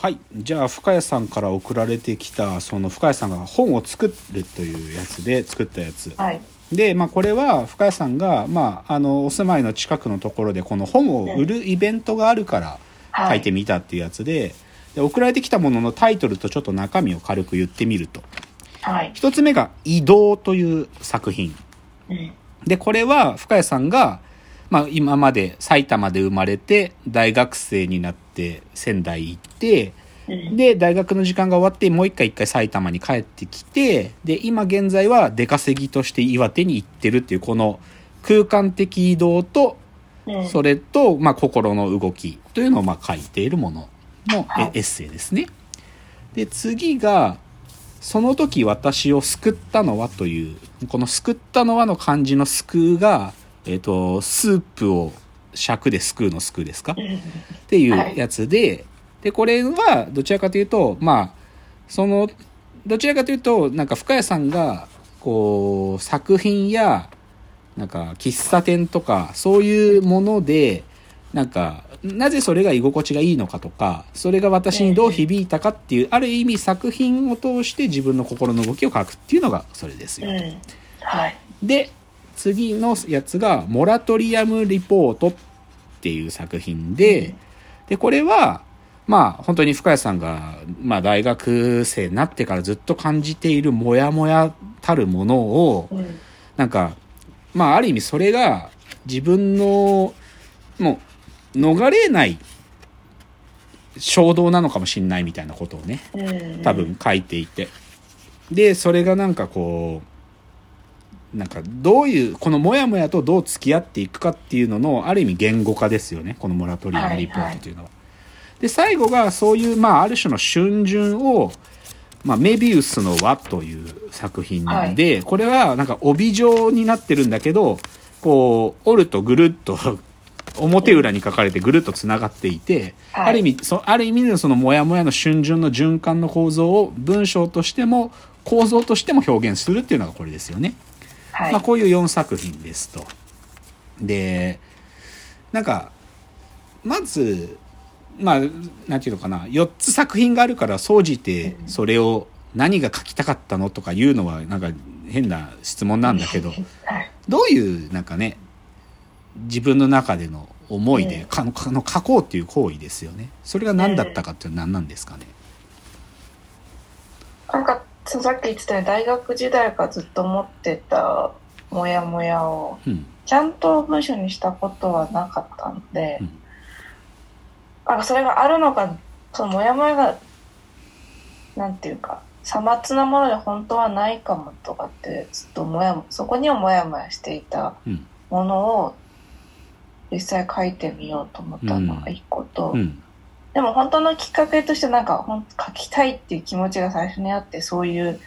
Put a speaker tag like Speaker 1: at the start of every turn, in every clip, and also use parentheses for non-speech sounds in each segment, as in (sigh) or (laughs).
Speaker 1: はいじゃあ深谷さんから送られてきたその深谷さんが本を作るというやつで作ったやつ、
Speaker 2: はい。
Speaker 1: で、まあ、これは深谷さんが、まあ、あのお住まいの近くのところでこの本を売るイベントがあるから
Speaker 2: はい
Speaker 1: 書いてみたっていうやつで,、で送られてきたもののタイトルとちょっと中身を軽く言ってみると
Speaker 2: はい。
Speaker 1: 一つ目が「移動」という作品
Speaker 2: うん。
Speaker 1: でこれは深谷さんが、まあ、今まで埼玉で生まれて大学生になって仙台行って
Speaker 2: うん。
Speaker 1: で大学の時間が終わってもう一回一回埼玉に帰ってきてで今現在は出稼ぎとして岩手に行ってるっていうこの空間的移動と
Speaker 2: うん。
Speaker 1: それと、まあ、心の動きというのをまあ書いているもののエッセイですね。で次が「その時私を救ったのは」というこの「救ったのは」の漢字の「救うが」えっとスープを尺ですくうのすくうですか？
Speaker 2: うん
Speaker 1: っていうやつで、で、これはどちらかというと、まあ、その、どちらかというと、なんか深谷さんが、こう、作品や、なんか喫茶店とか、そういうもので、なんか、なぜそれが居心地がいいのかとか、それが私にどう響いたかっていう、ある意味作品を通して自分の心の動きを書くっていうのがそれですよ。
Speaker 2: うん。はい。
Speaker 1: で、次のやつが、モラトリアムリポートっていう作品で、で、これは、まあ、本当に深谷さんが、まあ、大学生になってからずっと感じているモヤモヤたるものを、
Speaker 2: うん。
Speaker 1: なんか、まあ、ある意味それが自分の、もう、逃れない衝動なのかもしれないみたいなことをね、
Speaker 2: うん。
Speaker 1: 多分書いていて。で、それがなんかこう、なんかどういう、このモヤモヤとどう付き合っていくかっていうのの、ある意味言語化ですよね。このモラトリアムリポートというのは。で、最後がそういう、まあ、ある種の春巡を、まあ、メビウスの輪という作品で、これはなんか帯状になってるんだけど、こう、折るとぐるっと表裏に書かれてぐるっとつながっていて、
Speaker 2: はい
Speaker 1: ある意味そある意味でのそのモヤモヤの春巡の循環の構造を文章としても構造としても表現するっていうのがこれですよね。
Speaker 2: はい。
Speaker 1: まあ、こういう4作品ですと。でなんかまずまあなんていうのかな4つ作品があるから総じてそれを何が書きたかったのとかいうのはなんか変な質問なんだけど
Speaker 2: はい。
Speaker 1: どういうなんかね自分の中での思いで、
Speaker 2: うん
Speaker 1: かのかの書こうっていう行為ですよねそれが何だったかっていうのは何なんですかね、
Speaker 2: なんか、そうさっき言ってたように大学時代からずっと持ってたモヤモヤを
Speaker 1: うん。
Speaker 2: ちゃんと文章にしたことはなかったので、
Speaker 1: うん。
Speaker 2: なんかそれがあるのか、そのモヤモヤが、なんていうか、さまつなもので本当はないかもとかってずっともやも、そこにはもやもやしていた
Speaker 1: うん。
Speaker 2: ものを実際書いてみようと思ったのが一個と、
Speaker 1: うん
Speaker 2: でも本当のきっかけとしてなんかほん書きたいっていう気持ちが最初にあってそういう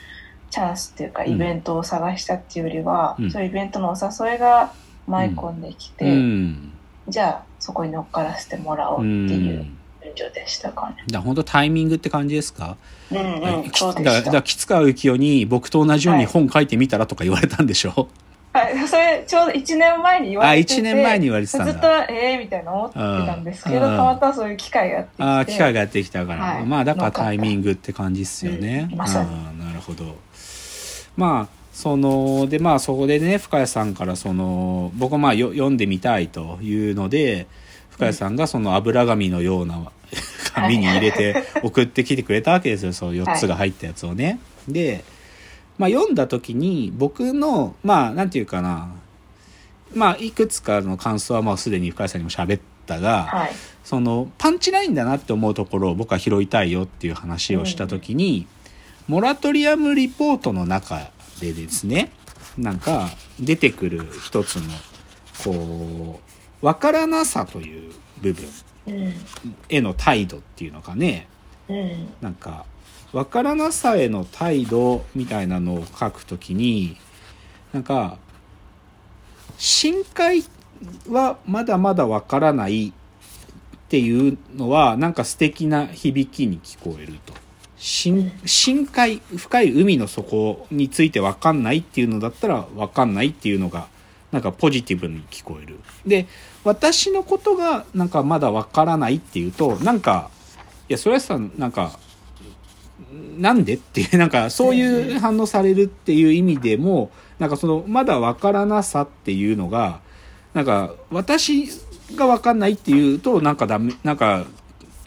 Speaker 2: チャンスっていうか
Speaker 1: うん。
Speaker 2: イベントを探したっていうよりは、
Speaker 1: うん。
Speaker 2: そういうイベントのお誘いが舞い込んできて、
Speaker 1: うん。
Speaker 2: じゃあそこに乗っからせてもらおうっていう文章でしたかね。
Speaker 1: だ本当タイミングって感じですか、
Speaker 2: うんうん、
Speaker 1: き
Speaker 2: そうでした。
Speaker 1: だだから吉川幸雄に僕と同じように
Speaker 2: はい。
Speaker 1: 本書いてみたらとか言われたんでしょ、
Speaker 2: はい、それちょうど1年前に言わ
Speaker 1: あ
Speaker 2: れてて
Speaker 1: 1年前に言われてた
Speaker 2: ずっとええみたいな思ってたんですけど、
Speaker 1: うん。
Speaker 2: たまたまそういう機会がやってきて。
Speaker 1: ああ機会がやってきたから、
Speaker 2: はい。
Speaker 1: まあだからタイミングって感じっすよね、
Speaker 2: うんま
Speaker 1: なるほど。まあそのでまあそこでね深谷さんからその僕まあよ読んでみたいというので深谷さんがその油紙のような紙に入れて送ってきてくれたわけですよ。そう4つが入ったやつをね。で、まあ、読んだ時に僕のまあなんていうかな。まあいくつかの感想はもうすでに深谷さんにも喋ったが、
Speaker 2: はい。
Speaker 1: そのパンチラインだなって思うところを僕は拾いたいよっていう話をした時に、モラトリアムリポートの中でですねなんか出てくる一つのこう分からなさという部分
Speaker 2: うん。
Speaker 1: への態度っていうのかね
Speaker 2: うん
Speaker 1: なんか分からなさへの態度みたいなのを書くときになんか深海はまだまだ分からないっていうのはなんか素敵な響きに聞こえると。深深海深い海の底について分かんないっていうのだったら分かんないっていうのがなんかポジティブに聞こえる。で私のことがなんかまだ分からないっていうとなんかやそれはさなんかなんでっていう (laughs) なんかそういう反応されるっていう意味でもなんかそのまだ分からなさっていうのがなんか私が分かんないっていうとなんかダメなんか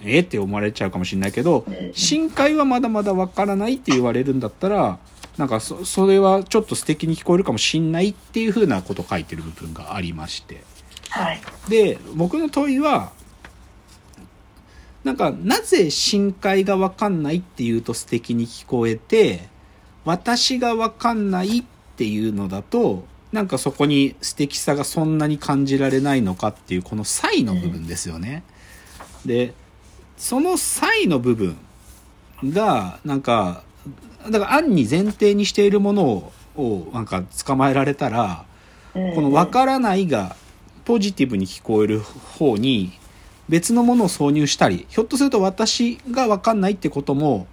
Speaker 1: えって思われちゃうかもしれないけど深海はまだまだ分からないって言われるんだったらなんかそそれはちょっと素敵に聞こえるかもしんないっていうふうなことを書いてる部分がありまして。
Speaker 2: はい。
Speaker 1: で僕の問いはなんかなぜ深海が分かんないっていうと素敵に聞こえて私が分かんないっていうのだとなんかそこに素敵さがそんなに感じられないのかっていうこの差異の部分ですよね。でその差異の部分がなんかだから暗に前提にしているものををなんか捕まえられたらこ
Speaker 2: こ
Speaker 1: の分からないがポジティブに聞こえる方に別のものを挿入したりひょっとすると私が分かんないってことも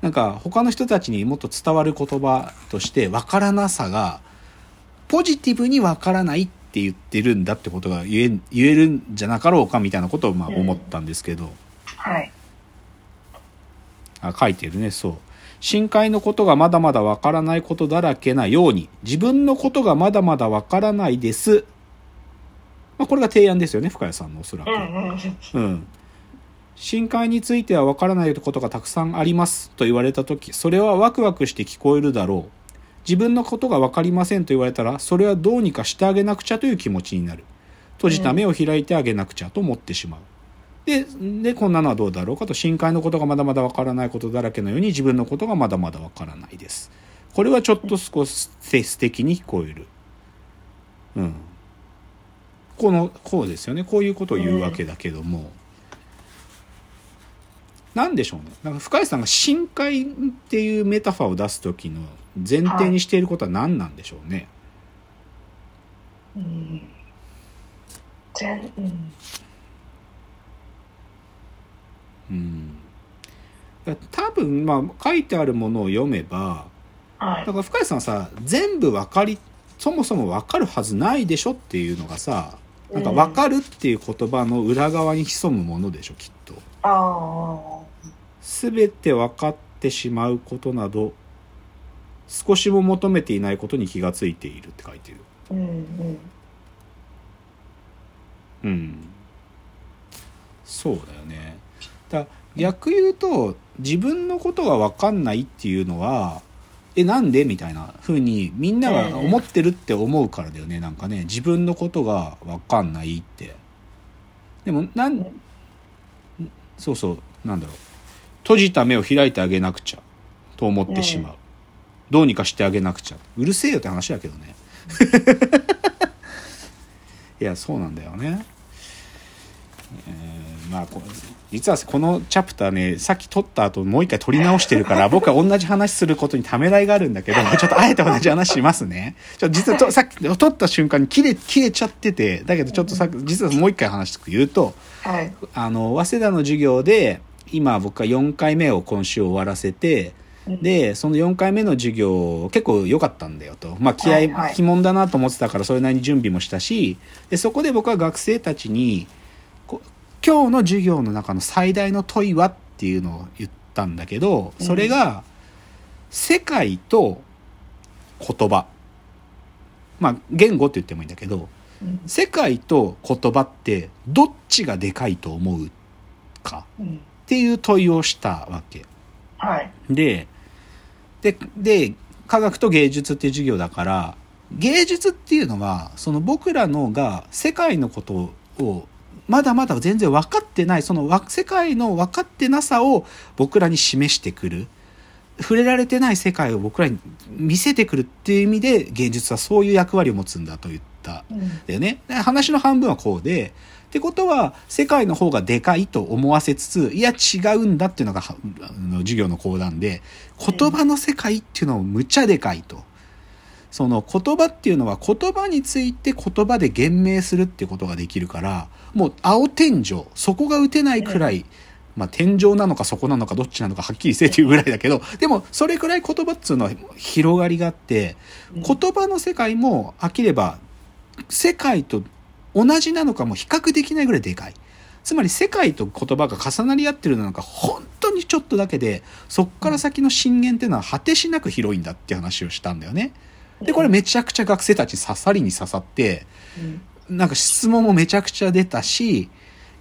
Speaker 1: なんか他の人たちにもっと伝わる言葉として分からなさがポジティブに分からないって言ってるんだってことが言え言えるんじゃなかろうかみたいなことをまあ
Speaker 2: うん。
Speaker 1: 思ったんですけど、
Speaker 2: はい。
Speaker 1: あ書いてるね。そう。深海のことがまだまだわからないことだらけなように自分のことがまだまだわからないです、まあ、これが提案ですよね深谷さんのおそらく、
Speaker 2: うんうん。
Speaker 1: うん、深海についてはわからないことがたくさんありますと言われた時それはワクワクして聞こえるだろう。自分のことが分かりませんと言われたらそれはどうにかしてあげなくちゃという気持ちになる。閉じた目を開いてあげなくちゃと思ってしまう。ででこんなのはどうだろうかと深海のことがまだまだ分からないことだらけのように自分のことがまだまだ分からないです。これはちょっと少し素敵に聞こえる。うんこのこうですよねこういうことを言うわけだけども、なんでしょうねなんか深井さんが深海っていうメタファーを出す時の前提にしていることは何なんでしょうね、
Speaker 2: うん。全、うん。
Speaker 1: うん、多分まあ書いてあるものを読めば
Speaker 2: はい
Speaker 1: だ。から深井さんさ全部分かりそもそも分かるはずないでしょっていうのがさなんか分かるっていう言葉の裏側に潜むものでしょきっと。
Speaker 2: あ
Speaker 1: 全て分かってしまうことなど少しも求めていないことに気がついているって書いてる。
Speaker 2: あ。うんうん。
Speaker 1: うん。そうだよね。だ逆言うと自分のことが分かんないっていうのはえなんで？みたいな風にみんなが思ってるって思うからだよね。なんかね自分のことが分かんないって。でもなんそうそう。なんだろう。閉じた目を開いてあげなくちゃ。と思ってしまう、どうにかしてあげなくちゃ。うるせえよって話だけどね。(laughs) いやそうなんだよね。えーまあこ実はこのチャプターねさっき撮った後もう一回撮り直してるから僕は同じ話することにためらいがあるんだけどちょっとあえて同じ話しますね。ちょっと実はとさっき撮った瞬間に切れ切れちゃっててだけどちょっとさ実はもう一回話して言うと
Speaker 2: はい。
Speaker 1: あの早稲田の授業で今僕は4回目を今週終わらせてでその4回目の授業結構良かったんだよと。まあ気合鬼門だなと思ってたからそれなりに準備もしたしでそこで僕は学生たちにこ今日の授業の中の最大の問いはっていうのを言ったんだけどそれが世界と言葉まあ言語って言ってもいいんだけど
Speaker 2: うん
Speaker 1: 世界と言葉ってどっちがでかいと思うか
Speaker 2: うん。
Speaker 1: っていう問いをしたわけ。
Speaker 2: はい。
Speaker 1: で、で、で、科学と芸術っていう授業だから、芸術っていうのは、その僕らのが世界のことを、まだまだ全然分かってない、そのわ世界の分かってなさを僕らに示してくる。触れられてない世界を僕らに見せてくるっていう意味で芸術はそういう役割を持つんだと言った
Speaker 2: うん。
Speaker 1: だよね。で話の半分はこうで、ってことは、世界の方がでかいと思わせつつ、いや違うんだっていうのが授業の講談で、言葉の世界っていうのもむちゃでかいと。その言葉っていうのは言葉について言葉で言明するっていうことができるから、もう青天井、そこが打てないくらい、まあ天井なのかそこなのかどっちなのかはっきりせえっていうぐらいだけど、でもそれくらい言葉っていうのは広がりがあって、言葉の世界も飽きれば世界と同じなのかも比較できないぐらいでかい。つまり世界と言葉が重なり合ってるのなんか本当にちょっとだけでそっから先の震源っていうのは果てしなく広いんだって話をしたんだよね。でこれめちゃくちゃ学生たち刺さりに刺さってなんか質問もめちゃくちゃ出たし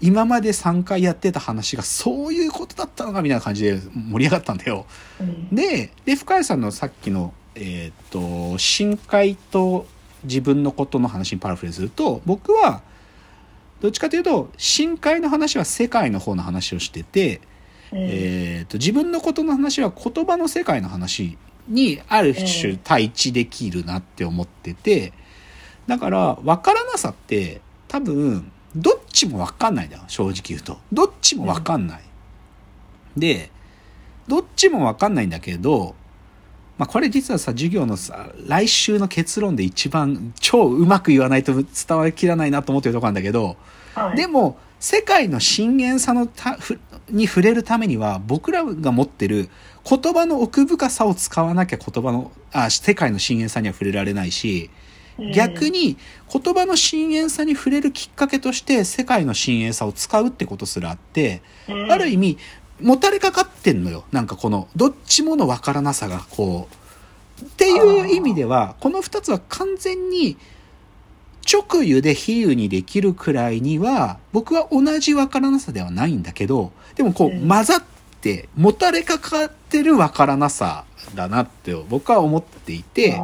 Speaker 1: 今まで3回やってた話がそういうことだったのかみたいな感じで盛り上がったんだよ。でで深谷さんのさっきの、えっ、と深海と自分のことの話にパラフレーズすると僕はどっちかというと深海の話は世界の方の話をしてて、えーと、自分のことの話は言葉の世界の話にある種対峙できるなって思っててだから分からなさって多分どっちも分かんないんだよ正直言うとどっちも分かんない。でどっちも分かんないんだけどまあ、これ実はさ、授業のさ、来週の結論で一番超うまく言わないと伝わりきらないなと思ってるとこなんだけど、はい、でも、世界の深淵さのたに触れるためには、僕らが持ってる言葉の奥深さを使わなきゃ言葉の、あ、世界の深淵さには触れられないし、逆に言葉の深淵さに触れるきっかけとして世界の深淵さを使うってことすらあって、ある意味もたれかかってんのよ。なんかこの、どっちものわからなさが、こう。っていう意味では、この二つは完全に、直輸で比喩にできるくらいには、僕は同じわからなさではないんだけど、でもこう、混ざって、もたれかかってるわからなさだなって僕は思っていて、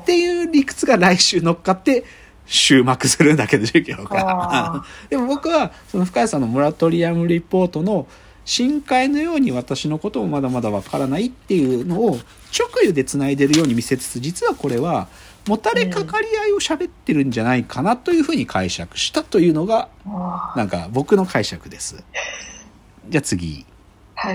Speaker 1: っていう理屈が来週乗っかって、終幕するんだけど、授業が。(laughs) でも僕は、その深谷さんのモラトリアムリポートの深海のように私のこともまだまだわからないっていうのを直輸で繋いでるように見せつつ実はこれはもたれかかり合いを喋ってるんじゃないかなというふうに解釈したというのがなんか僕の解釈です。じゃあ次。